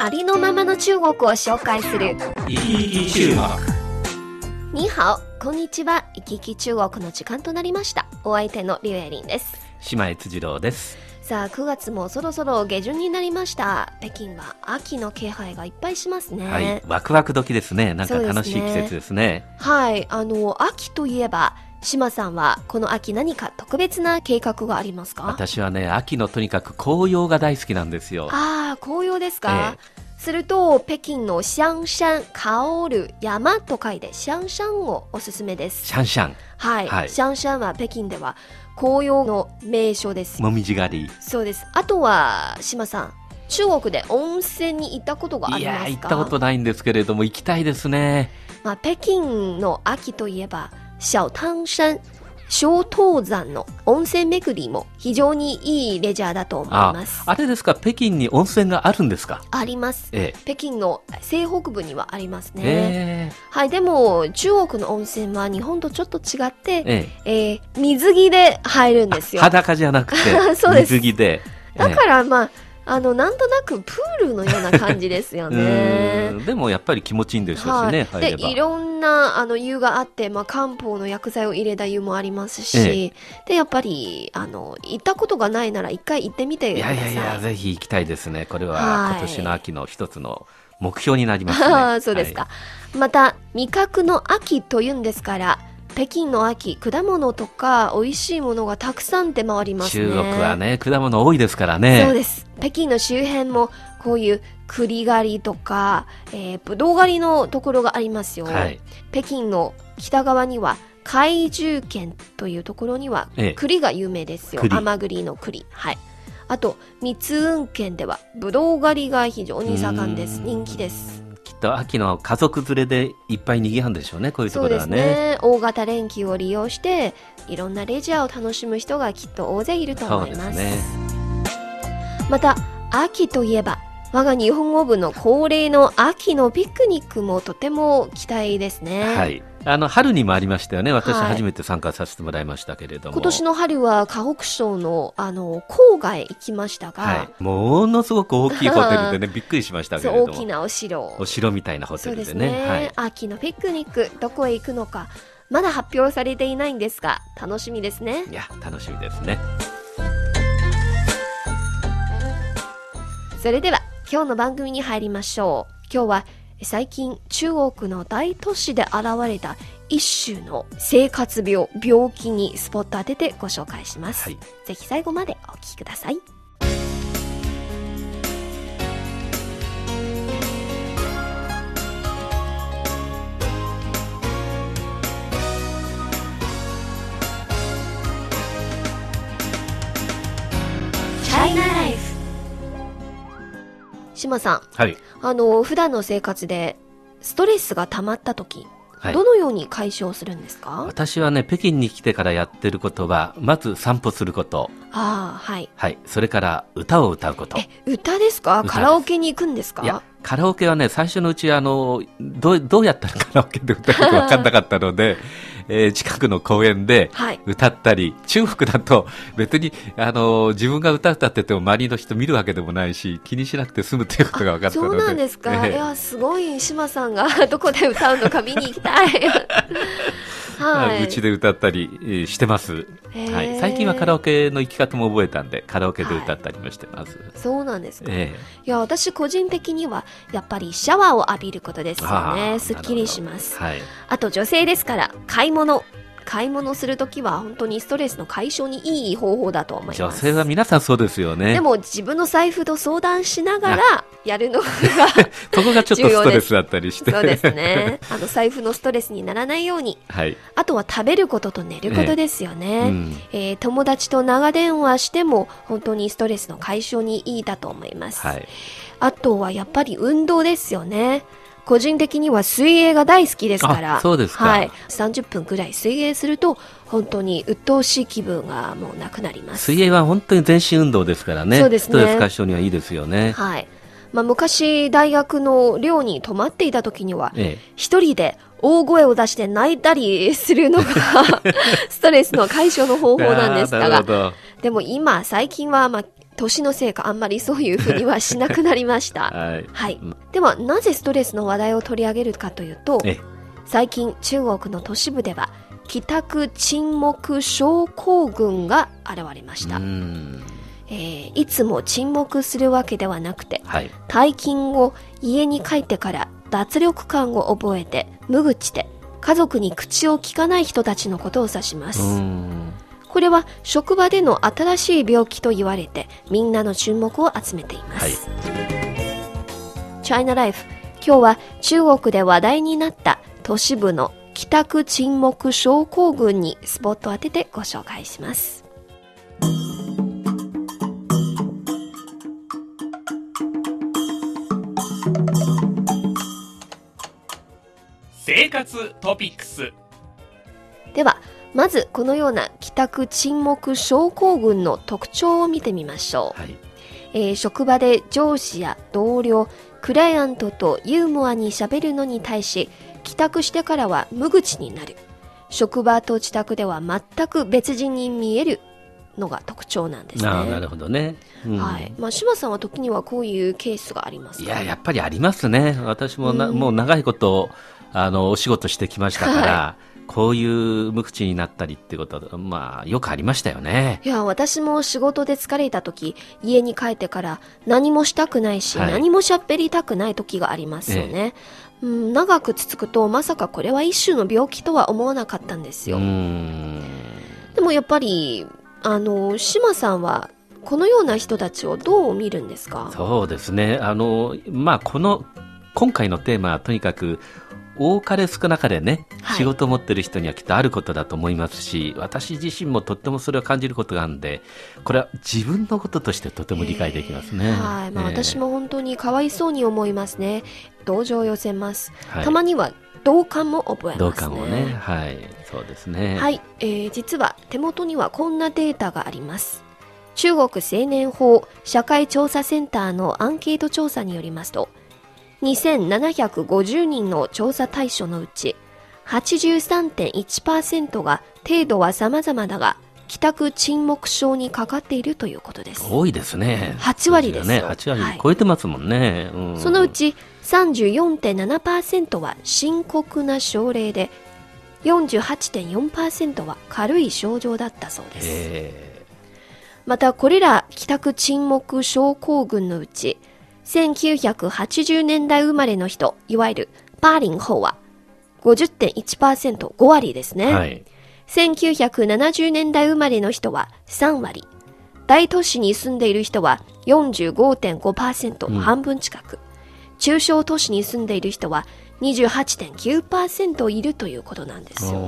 ありのままの中国を紹介する。生き生き中国。にハオこんにちは。行き来中国の時間となりました。お相手のリュウエリンです。姉妹辻郎です。さあ9月もそろそろ下旬になりました。北京は秋の気配がいっぱいしますね。はいワクワク時ですね。なんか楽しい季節ですね。はいあの秋といえば島さんはこの秋何か特別な計画がありますか？私はね秋のとにかく紅葉が大好きなんですよ。ああ紅葉ですか、えすると北京のシャンシャン香る山と書いてシャンシャンをおすすめです。シャンシャン。はい、はい。シャンシャンは北京では紅葉の名所です。もみじ狩り。そうです。あとは島さん中国で温泉に行ったことがあいりますか？やー行ったことないんですけれども行きたいですね。まあ、北京の秋といえば小湯山小東山の温泉巡りも非常にいいレジャーだと思いあます。あれですか？北京に温泉があるんですか？あります。え北京の西北部にはありますえね、え。はいでも中国の温泉は日本とちょっと違ってえ、え。ええー水着で入るんですよ。裸じゃなくて そうです。水着で。だからまああのなんとなくプールのような感じですよええねでもやっぱり気持ちいいんでしょうしね、はい、でいろんなあの湯があって、まあ、漢方の薬剤を入れた湯もありますし、えでやっぱりあの行ったことがないなら一回行ってみていください。やいやいやぜひ行きたいですね。これははい。今年の秋の一つの目標になりますね。そうですか、はい。また味覚の秋というんですから北京の秋果物とか美味しいものがたくさん出回りますね。中国はね果物多いですからね。そうです。北京の周辺もこういう栗狩りとか、えー、ぶどう狩りのところがありますよ、はい。北京の北側には海中県というところにはええ。栗が有名ですよ、栗。甘栗の栗。はい。あと密雲県ではぶどう狩りが非常に盛んです。人気ですきっと秋の家族連れでいっぱい賑わうんでしょうね。こういうとそうですころはね。ね大型連休を利用していろんなレジャーを楽しむ人がきっと大勢いると思います。ですね。また秋といえば我が日本語部の恒例の秋のピクニックもとても期待ですね、はいあの春にもありましたよね。私はい。初めて参加させてもらいましたけれども、今年の春は河北省のあの郊外へ行きましたが、はい、ものすごく大きいホテルでね びっくりしましたけれども。大きなお城。お城みたいなホテルでね。ね、はい、秋のピクニックどこへ行くのかまだ発表されていないんですが楽しみですね。いや楽しみですね。それでは今日の番組に入りましょう。今日は最近中国の大都市で現れた一種の生活病病気にスポット当ててご紹介します、はい。ぜひ最後までお聞きください島さん。はい、あの普段の生活でストレスが溜まった時、はい。どのように解消するんですか？私はね北京に来てからやってることはまず散歩すること。ああはい。はい。それから歌を歌うこと。え歌ですか？カラオケに行くんですか？いやカラオケはね最初のうちあのどうどうやったらカラオケで歌うか分かんなかったので、えー近くの公園ではい。歌ったり中国だと別にあの自分が歌歌ってても周りの人見るわけでもないし気にしなくて済むということが分かったので。そうなんですか、ええ。いやすごい島さんが どこで歌うのか見に行きたい。はい。うちで歌ったりえーしてます、はい、最近はカラオケの行き方も覚えたんでカラオケで歌ったりもしてます、そうなんですか、えいや私個人的にはやっぱりシャワーを浴びることですよね。すっきりします。はい。あと女性ですから買い物買い物するときは本当にストレスの解消にいい方法だと思います。女性は皆さんそうですよね。でも自分の財布と相談しながらやるのが そこがちょっとストレスだったりして。そうですね。あの財布のストレスにならないように。はい、あとは食べることと寝ることですよね、うん。えー友達と長電話しても本当にストレスの解消にいいだと思います、はい。あとはやっぱり運動ですよね。個人的には水泳が大好きですから。あそうですかはい。30分くらい水泳すると、本当に鬱陶しい気分がもうなくなります。水泳は本当に全身運動ですからね。そうですねストレス解消にはいいですよね。はい。まあ、昔、大学の寮に泊まっていた時には、ええ一人で大声を出して泣いたりするのが ストレスの解消の方法なんですが、ど。でも今、最近は、まあ、年のせいかあんまりそういうふうにはしなくなりました。はい。はいうん。では、なぜストレスの話題を取り上げるかというと、ええ最近中国の都市部では、帰宅沈黙症候群が現れました。うん。えーいつも沈黙するわけではなくて、はい。退勤後家に帰ってから脱力感を覚えて無口で家族に口を聞かない人たちのことを指します、うん。これは職場での新しい病気と言われてみんなの注目を集めています、チャイナライフ今日は中国で話題になった都市部の帰宅沈黙症候群にスポットを当ててご紹介します。生活トピックス。ではまずこのような帰宅沈黙症候群の特徴を見てみましょうはい。えー職場で上司や同僚、クライアントとユーモアに喋るのに対し、帰宅してからは無口になる。職場と自宅では全く別人に見えるのが特徴なんですね。なるほどね。うんはい。まあ、島さんは時にはこういうケースがありますか？いや、やっぱりありますね。私もな、うんもう長いこと、あの、お仕事してきましたから、こういう無口になったりってことは、まあ、よくありましたよね。いや、私も仕事で疲れた時、家に帰ってから何もしたくないし、はい何も喋りたくない時がありますよね。うん、長く続くと、まさかこれは一種の病気とは思わなかったんですうよ。ん。でもやっぱり、あの、島さんは、このような人たちをどう見るんですか？そうですね。あの、まあ、この、今回のテーマはとにかく、多かれ少なかれね、はい仕事を持ってる人にはきっとあることだと思いますし、私自身もとってもそれを感じることがあるんで、これは自分のこととしてとても理解できますね。はい。まあ、ええ私も本当にかわいそうに思いますね。同情を寄せます。はいたまには同感も覚えますね。同感をね、はい、そうですね。はい、えー実は手元にはこんなデータがあります。中国青年法社会調査センターのアンケート調査によりますと、2750人の調査対象のうち、83.1%が程度は様々だが、帰宅沈黙症にかかっているということです。多いですね。8割ですよね、8割はい超えてますもんね。うんそのうち34.7%は深刻な症例で、48.4%は軽い症状だったそうです。えまたこれら帰宅沈黙症候群のうち1980年代生まれの人いわゆるパーリン法は50.1%、5割ですね。えはい。1970年代生まれの人は3割。大都市に住んでいる人は45.5%、うん半分近く。中小都市に住んでいる人は28.9%いるということなんですよ。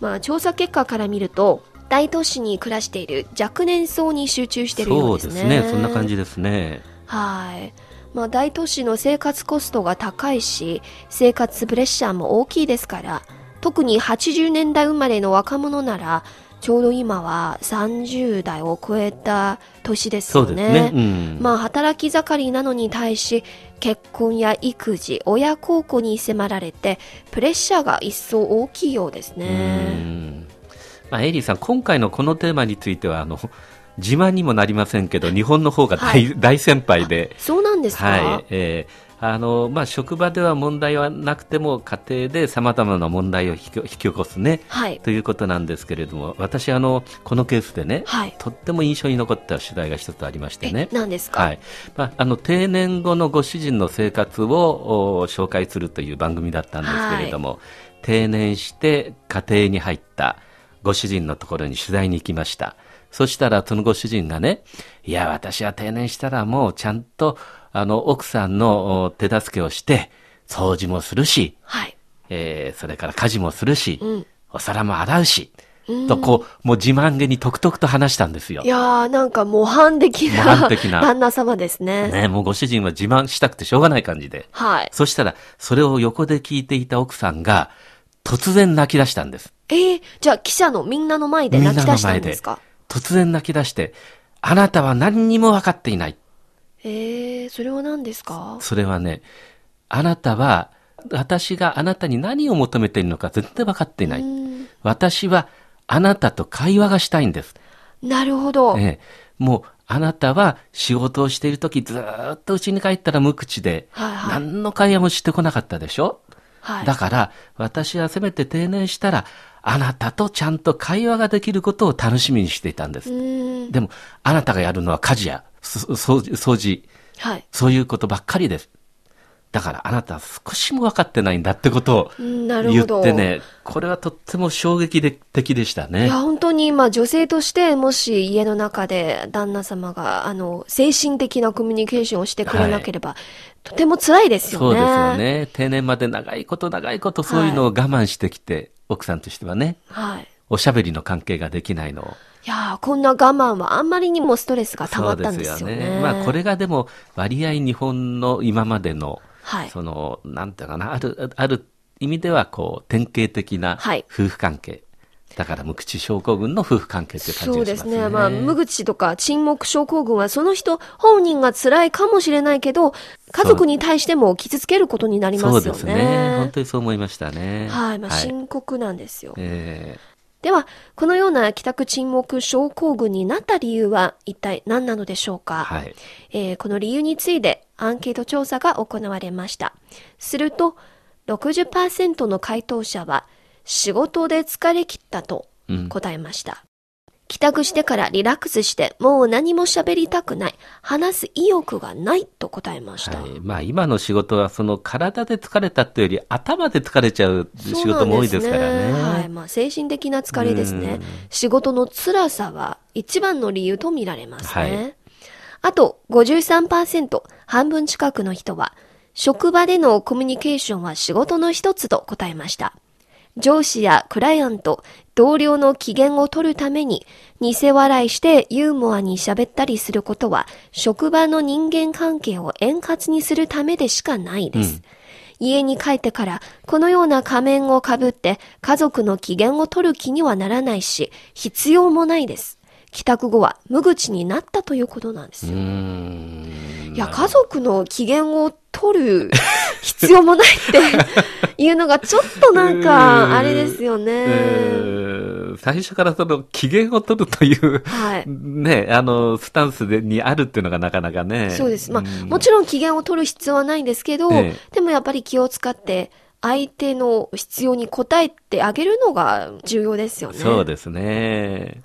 まあ、調査結果から見ると、大都市に暮らしている若年層に集中しているよそううでね。ですすね。そんな感じですね。はい。まあ、大都市の生活コストが高いし、生活プレッシャーも大きいですから、特に80年代生まれの若者なら、ちょうど今は30代を超えた年ですそよね。ね。うん。まあ、働き盛りなのに対し、結婚や育児、親孝行に迫られて、プレッシャーが一層大きいようですうね。んまあ、エイリーさん、今回のこのテーマについては、あの、自慢にもなりませんけど、日本の方が大,、は大先輩で、そうなんですか、はい、えーあの、まあ、職場では問題はなくても、家庭で様々な問題を引き引き起こすね、はい。ということなんですけれども、私、あの、このケースでね、はい。とっても印象に残った取材が一つありましてえね、。何ですか？はい。まあ、あの、定年後のご主人の生活をお紹介するという番組だったんですけれども、定年して家庭に入ったご主人のところに取材に行きました。そしたら、そのご主人がね、いや、私は定年したらもうちゃんと、あの、奥さんのお手助けをして、掃除もするし、はい。えーそれから家事もするし、うん。お皿も洗うし、とこう、もう自慢げにとくとくと話したんですよい。やー、なんか模範的模な範的な旦那様ですね。ね、もうご主人は自慢したくてしょうがない感じで。はい。そしたら、それを横で聞いていた奥さんが、突然泣き出したんです。えー、じゃあ記者のみんなの前で泣き出したんですか？突然泣き出して、あなたは何にも分かっていない。えー、それは何ですか？それはね、あなたは、私があなたに何を求めているのか全然分かっていない。私は、あなたと会話がしたいんです。なるほど。ええ、もう、あなたは仕事をしているときずーっと家に帰ったら無口で、はいはい何の会話もしてこなかったでしょ？はい。だから、私はせめて定年したら、あなたとちゃんと会話ができることを楽しみにしていたんです。でも、あなたがやるのは家事や、そ掃除、掃除、はい。そういうことばっかりです。だから、あなたは少しも分かってないんだってことを言ってね、これはとっても衝撃的でしたねいや、。本当に、まあ、女性として、もし家の中で旦那様が、あの、精神的なコミュニケーションをしてくれなければ、とても辛いですよね。そうですよ。ね。定年まで長いこと長いことそういうのを我慢してきて、奥さんとしてはね、はい。おしゃべりの関係ができないのを。いやーこんな我慢はあんまりにもストレスが溜まったんですよね。まあこれがでも割合日本の今までの、はい。その、なんていうかな、ある、ある意味ではこう、典型的なはい夫婦関係。だから無口症候群の夫婦関係っていう感じそうがしますね。ですね。まあ、無口とか沈黙症候群はその人本人が辛いかもしれないけど、家族に対しても傷つけることになりますよね。そうですね。本当にそう思いましたね。はい。まあ、深刻なんですよ。えでは、このような帰宅沈黙症候群になった理由は一体何なのでしょうーか、はい。えーこの理由についてアンケート調査が行われました。すると、60%の回答者は仕事で疲れ切ったとうん答えました。帰宅してからリラックスしてもう何も喋りたくない、話す意欲がないと答えました。はい。まあ今の仕事はその体で疲れたっていうより頭で疲れちゃう仕事も多いですからね。はい。まあ、精神的な疲れですねうん。仕事の辛さは一番の理由と見られますね。はいあと、53%、半分近くの人は、職場でのコミュニケーションは仕事の一つと答えました。上司やクライアント、同僚の機嫌を取るために、偽笑いしてユーモアに喋ったりすることは、職場の人間関係を円滑にするためでしかないです。家に帰ってから、このような仮面をかぶって、家族の機嫌を取る気にはならないし、必要もないです。帰宅後は無口になったということなんですよ。ん。いや、家族の機嫌を取る必要もないって いうのがちょっとなんか、あれですよえね。ー最初からその機嫌を取るという、はい。ね、あの、スタンスでにあるっていうのがなかなかね。そうです。まあ、んもちろん機嫌を取る必要はないんですけど、ええでもやっぱり気を使って、相手の必要に応えてあげるのが重要ですよね。そうですね。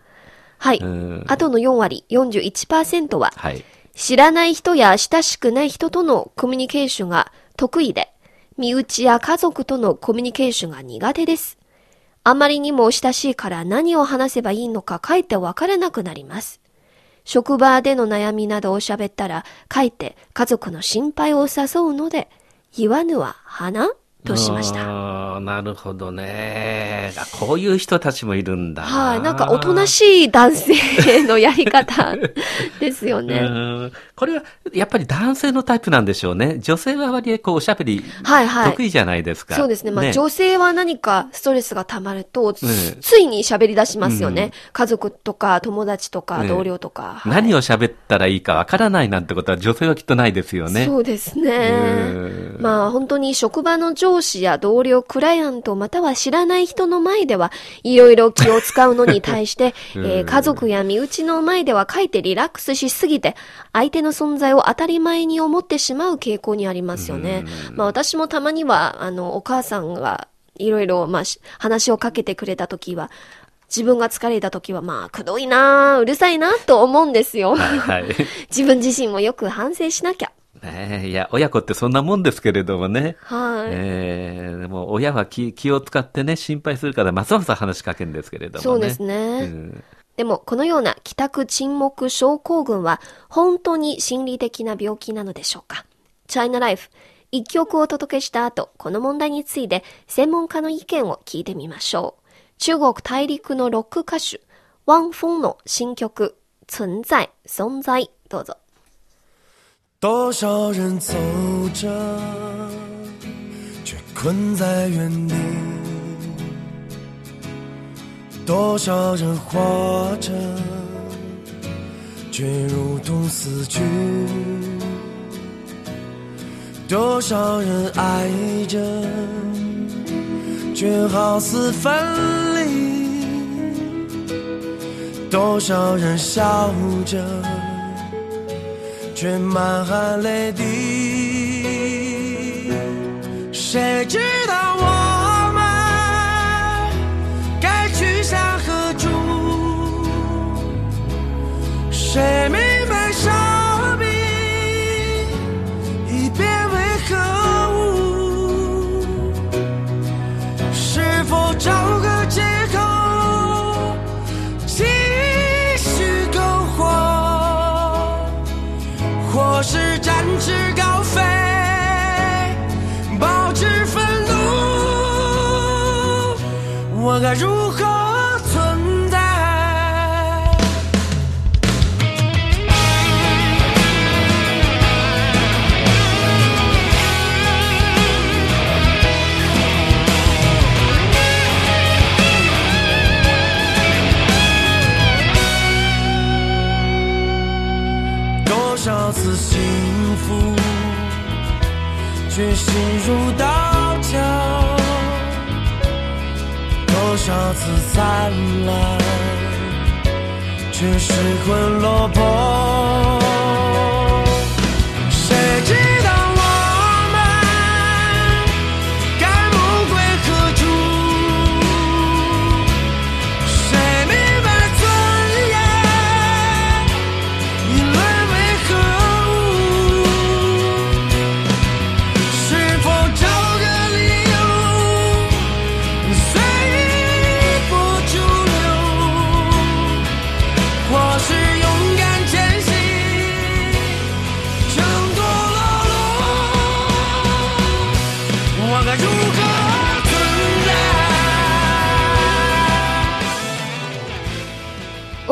はい。うんあとの4割、41%は、はい。知らない人や親しくない人とのコミュニケーションが得意で、身内や家族とのコミュニケーションが苦手です。あまりにも親しいから何を話せばいいのかかえってわからなくなります。職場での悩みなどを喋ったら、かえって家族の心配を誘うので、言わぬは花としました。なるほどね。あこういう人たちもいるんだ。はい、なんかおとなしい男性のやり方ですよね。うんこれは、やっぱり男性のタイプなんでしょうね。女性は割合こう、おしゃべり、はいはい得意じゃないですか。そうですね。まあ、女性は何かストレスが溜まると、つええついに喋り出しますよね。うん家族とか友達とかええ同僚とか。はい何を喋ったらいいかわからないなんてことは女性はきっとないですよね。そうですねうん。まあ本当に職場の上司や同僚、クライアントまたは知らない人の前ではいろいろ気を使うのに対して、うんえー家族や身内の前ではかえってリラックスしすぎて相手の存在を当たり前に思ってしまう傾向にありますよね。まあ私もたまにはあのお母さんがいろいろまあし話をかけてくれた時は自分が疲れた時はまあくどいなうるさいなと思うんですよ。はいはい。自分自身もよく反省しなきゃ。ねえいや、親子ってそんなもんですけれどもね。はい。ええでも親は気気を使ってね、心配するから、ますます話しかけるんですけれどもね。そうですね。うんでも、このような帰宅沈黙症候群は本当に心理的な病気なのでしょうか？チャイナライフ、一曲をお届けした後、この問題について専門家の意見を聞いてみましょう。中国大陸のロック歌手、ワン・フォンの新曲、存在、存在、どうぞ。多少人走着，却困在原地；多少人活着，却如同死去；多少人爱着，却好似分离；多少人笑着。却满含泪滴。谁知道我们该去向何处？谁明我少次灿烂，却失魂落魄。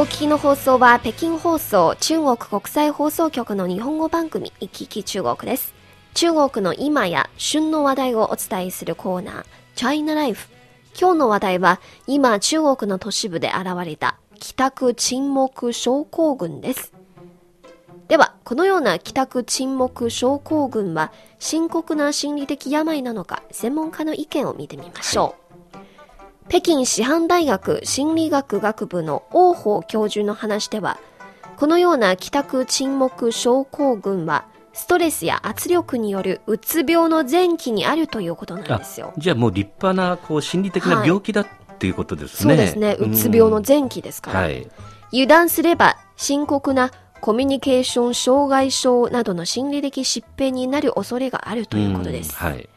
お聞きの放送は北京放送中国国際放送局の日本語番組行き来中国です。中国の今や旬の話題をお伝えするコーナー、China Life。今日の話題は今中国の都市部で現れた帰宅沈黙症候群です。では、このような帰宅沈黙症候群は深刻な心理的病なのか、専門家の意見を見てみましょう。北京師範大学心理学学部の王鵬教授の話では、このような帰宅沈黙症候群は、ストレスや圧力によるうつ病の前期にあるということなんですよ。じゃあもう立派なこう心理的な病気だっていうことですね。そうですね。うつ病の前期ですから。はい。油断すれば深刻なコミュニケーション障害症などの心理的疾病になる恐れがあるということです。うんはい。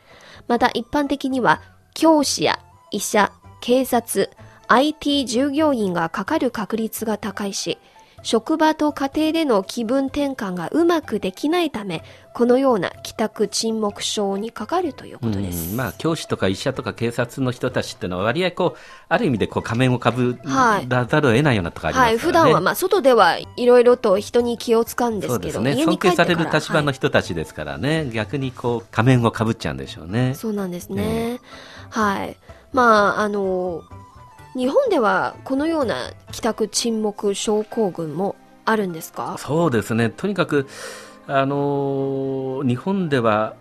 また一般的には教師や医者、警察、IT 従業員がかかる確率が高いし、職場と家庭での気分転換がうまくできないため、このような帰宅沈黙症にかかるということです。うんまあ、教師とか医者とか警察の人たちっていうのは割合こう、ある意味でこう仮面をかぶらざるを得ないようなとこありますからね。はい、普段はまあ外ではいろいろと人に気を使うんですけど、ね。家尊敬される立場の人たちですからね、逆にこう仮面をかぶっちゃうんでしょうね。そうなんですね。はい。まあ、あの、日本ではこのような帰宅沈黙症候群もあるんですか？そうですね。とにかく、あの日本では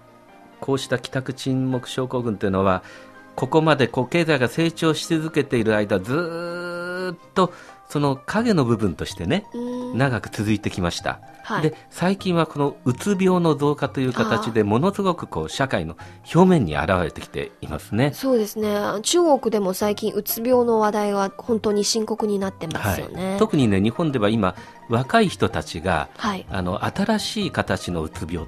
こうした帰宅沈黙症候群というのは、ここまでこう経済が成長し続けている間、ずっとその影の部分としてね、長く続いてきました。はいで最近はこのうつ病の増加という形でものすごくこう社会の表面に現れてきていますね。そうですね。中国でも最近うつ病の話題は本当に深刻になってますよね。はい、特にね日本では今若い人たちがはい。あの新しい形のうつ病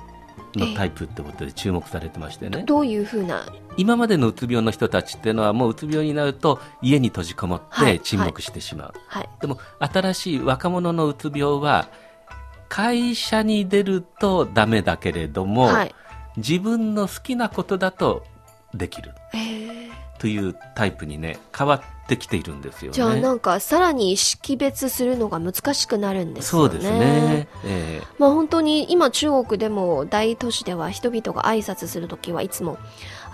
のタイプってことで注目されてましてね。どういうふうな、今までのうつ病の人たちっていうのはもううつ病になると家に閉じこもっはいて沈黙してしまう、はい。でも新しい若者のうつ病は会社に出るとダメだけれども、はい。自分の好きなことだとできる。えー。というタイプにね変わっってきているんですよね。じゃあなんかさらに識別するのが難しくなるんですよね。そうですね。ええまあ本当に今中国でも大都市では人々が挨拶するときはいつも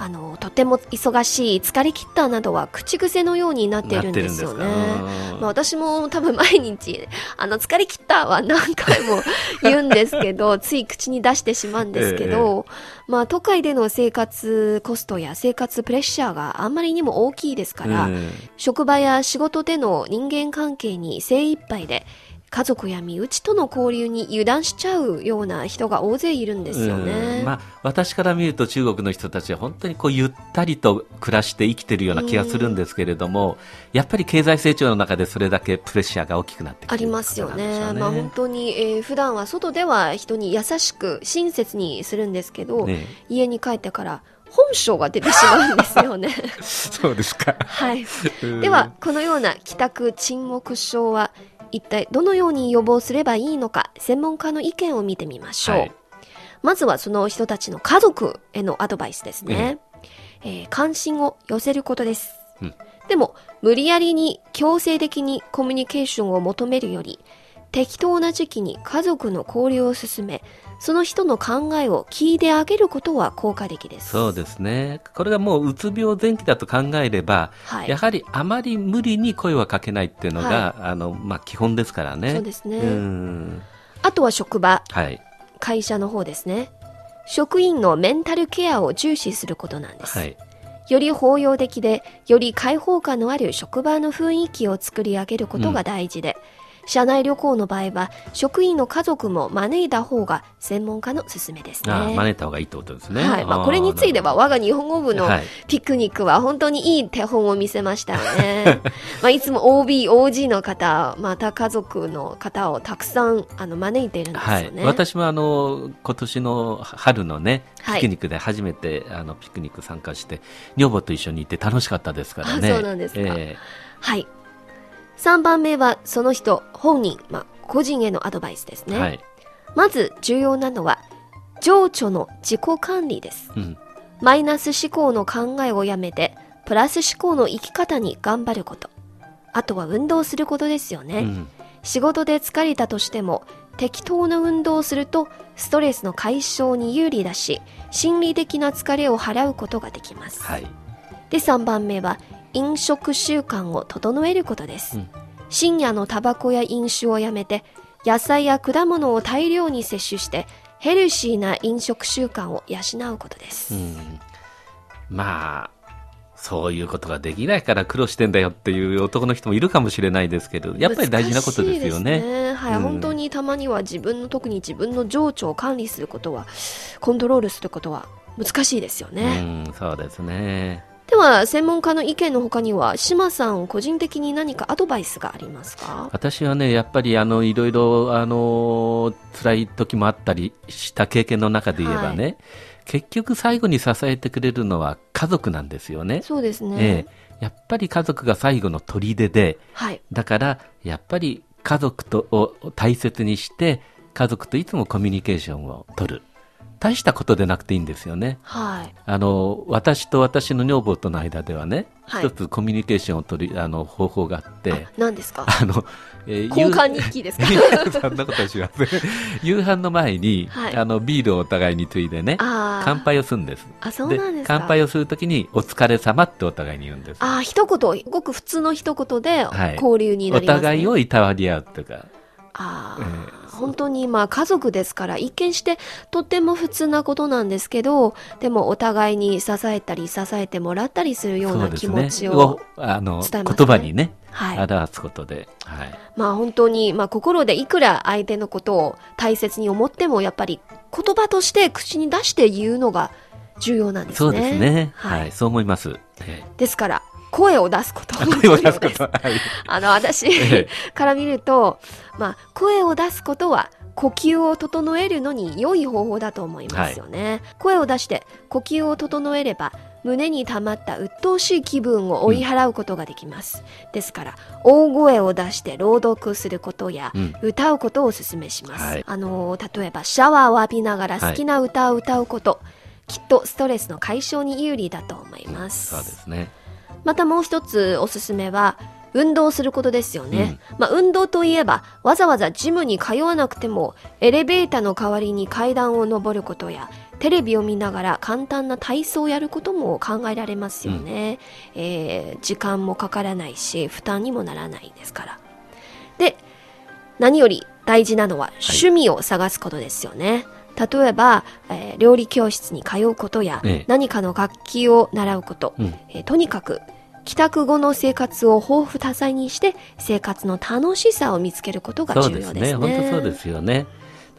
あのとても忙しい疲れ切ったなどは口癖のようになっているんですよね。まあ、私も多分毎日あの疲れ切ったは何回も言うんですけど つい口に出してしまうんですけど、まあ都会での生活コストや生活プレッシャーがあんまりにも大きいですから、え。職場や仕事での人間関係に精一杯で家族や身内との交流に油断しちゃうような人が大勢いるんですよね。うんまあ、私から見ると中国の人たちは本当にこうゆったりと暮らして生きてるような気がするんですけれども、やっぱり経済成長の中でそれだけプレッシャーが大きくなってきてあるりますよね。まあ本当に、えー普段は外では人に優しく親切にするんですけど、ね家に帰ってから本性が出てしまうんですよね。そうですか。はい。うんでは、このような帰宅沈黙症は一体どのように予防すればいいのか、専門家の意見を見てみましょう。はいまずはその人たちの家族へのアドバイスですね。えー関心を寄せることです。うんでも、無理やりに強制的にコミュニケーションを求めるより、適当な時期に家族の交流を進め、その人の考えを聞いてあげることは効果的です。そうですね。これがもううつ病前期だと考えれば、はいやはりあまり無理に声はかけないっていうのが、あの、まあ、基本ですからね。そうですねうん。あとは職場、はい。会社の方ですね。職員のメンタルケアを重視することなんです。はい。より包容的で、より開放感のある職場の雰囲気を作り上げることが大事で、社内旅行の場合は、職員の家族も招いた方が専門家の勧めですね。ああ、真似た方がいいってことですね。はい。まあ、ーこれについては、我が日本語部のはいピクニックは本当にいい手本を見せましたよね。まあ、いつも OB、OG の方、また家族の方をたくさんあの招いているんですはい、よね。私もあの今年の春のねはいピクニックで初めて、あのピクニック参加して女房と一緒に行って楽しかったですからねあそうなんですかえはい。3番目は、その人本人、まあ、個人へのアドバイスですね。えはいまず重要なのは、情緒の自己管理です。うんマイナス思考の考えをやめて、プラス思考の生き方に頑張ること。あとは運動することですよね。うん仕事で疲れたとしても、適当な運動をすると、ストレスの解消に有利だし、心理的な疲れを払うことができます。はいで、3番目は、飲食習慣を整えることです。うん。深夜のタバコや飲酒をやめて、野菜や果物を大量に摂取して、ヘルシーな飲食習慣を養うことです。うん。まあそういうことができないから苦労してんだよっていう男の人もいるかもしれないですけどやっぱり大事なことですよね。難しいですはい、うん。本当にたまには自分の特に自分の情緒を管理することはコントロールすることは難しいですよね、うんそうですねでは専門家の意見の他には島さん個人的に何かアドバイスがありますか？私はねやっぱりあのいろいろあの辛い時もあったりした経験の中で言えばね、結局最後に支えてくれるのは家族なんですよね。そうですね、ええ。やっぱり家族が最後の砦で、はい。だからやっぱり家族とを大切にして、家族といつもコミュニケーションを取る。大したことでなくていいんですよね。はいあの、私と私の女房との間ではね、はい一つコミュニケーションを取る、あの、方法があって、あ何ですか？あの、えー交換日記ですか？夕そんなことはしません。夕飯の前に、はいあの、ビールをお互いについでね、乾杯をするんです。あそうなんですか乾杯をするときに、お疲れ様ってお互いに言うんです。ああ一言ごく普通の一言ではい交流になおります、ね互いをいたわり合うとか。あえあ、本当にまあ家族ですから一見してとっても普通なことなんですけどでもお互いに支えたり支えてもらったりするような気持ちを、をあの、伝えますね言葉にね、はい表すことで。はい。まあ本当に、まあ心でいくら相手のことを大切に思ってもやっぱり言葉として口に出して言うのが重要なんですね。そうですね。はい。はい。そう思います。えですから声を出すことえ声を出すこと。あの私、えから見ると、まあ、声を出すことは呼吸を整えるのに良い方法だと思いますよね。声を出して呼吸を整えれば胸に溜まった鬱陶しい気分を追い払うことができます。ですから、大声を出して朗読することや、うん歌うことをお勧めします。はいあの、例えばシャワーを浴びながら好きな歌を歌うこと、きっとストレスの解消に有利だと思います。そうですね。またもう一つおすすめは、運動することですよね。まあ、運動といえば、わざわざジムに通わなくても、エレベーターの代わりに階段を上ることや、テレビを見ながら簡単な体操をやることも考えられますよね。えー時間もかからないし、負担にもならないですから。で、何より大事なのは趣味を探すことですよね。例えば、えー料理教室に通うことや、ええ何かの楽器を習うこと、うんえーとにかく帰宅後の生活を豊富多彩にして生活の楽しさを見つけることがそうです重要ですね。ね。本当そうですよね。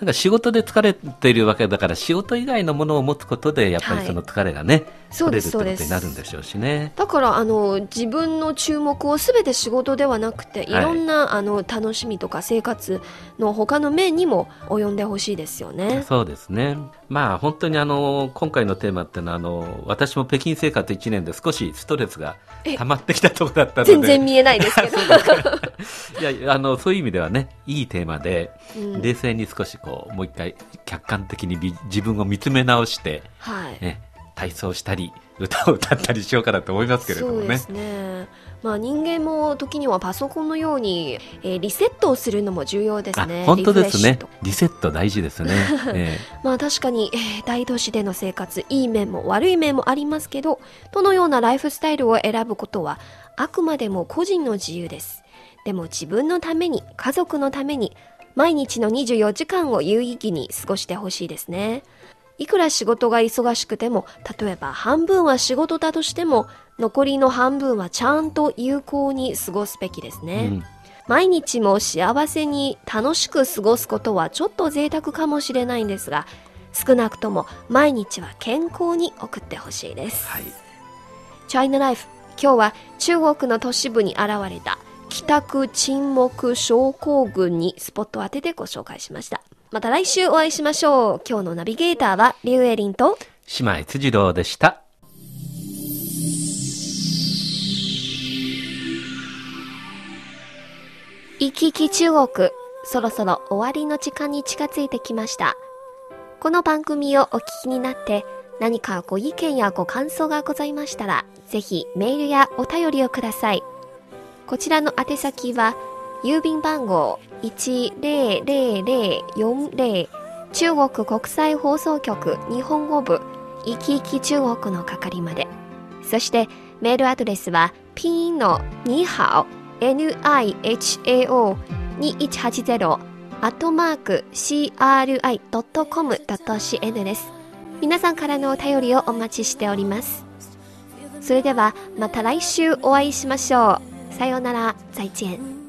なんか仕事で疲れているわけだから仕事以外のものを持つことでやっぱりその疲れがね、そう取れるってことになるんでしょうしね。だからあの自分の注目をすべて仕事ではなくていろんな、あの楽しみとか生活の他の面にも及んでほしいですよね。そうですね。まあ本当にあの今回のテーマっていうのはあの私も北京生活1年で少しストレスがえ溜まってきたところだったので、全然見えないですけど。いやあのそういう意味ではねいいテーマで、うん冷静に少しこうもう一回客観的にび自分を見つめ直して、はい。ね、体操したり歌を歌ったりしようかなと思いますけれどもねそうです。ね。まあ人間も時にはパソコンのように、えーリセットをするのも重要ですあね。本当ですねリセット大事ですね。えまあ確かに、えー大都市での生活、いい面も悪い面もありますけど、どのようなライフスタイルを選ぶことは、あくまでも個人の自由です。でも自分のために、家族のために、毎日の24時間を有意義に過ごしてほしいですね。いくら仕事が忙しくても、例えば半分は仕事だとしても、残りの半分はちゃんと有効に過ごすべきですえね。うん。毎日も幸せに楽しく過ごすことはちょっと贅沢かもしれないんですが少なくとも毎日は健康に送ってほしいです、はい。チャイナライフ今日は中国の都市部に現れた帰宅沈黙症候群にスポットを当ててご紹介しました。また来週お会いしましょう。今日のナビゲーターはリュウエリンと姉妹辻郎でした。行き来中国そろそろ終わりの時間に近づいてきました。この番組をお聞きになって何かご意見やご感想がございましたらぜひメールやお便りをください。こちらの宛先は郵便番号10040中国国際放送局日本語部いきいき中国の係まで。そしてメールアドレスはピンのにハオ。Nihao2180 アットマーク cri.com.cn です。皆さんからのお便りをお待ちしております。それではまた来週お会いしましょう。さようなら、再见。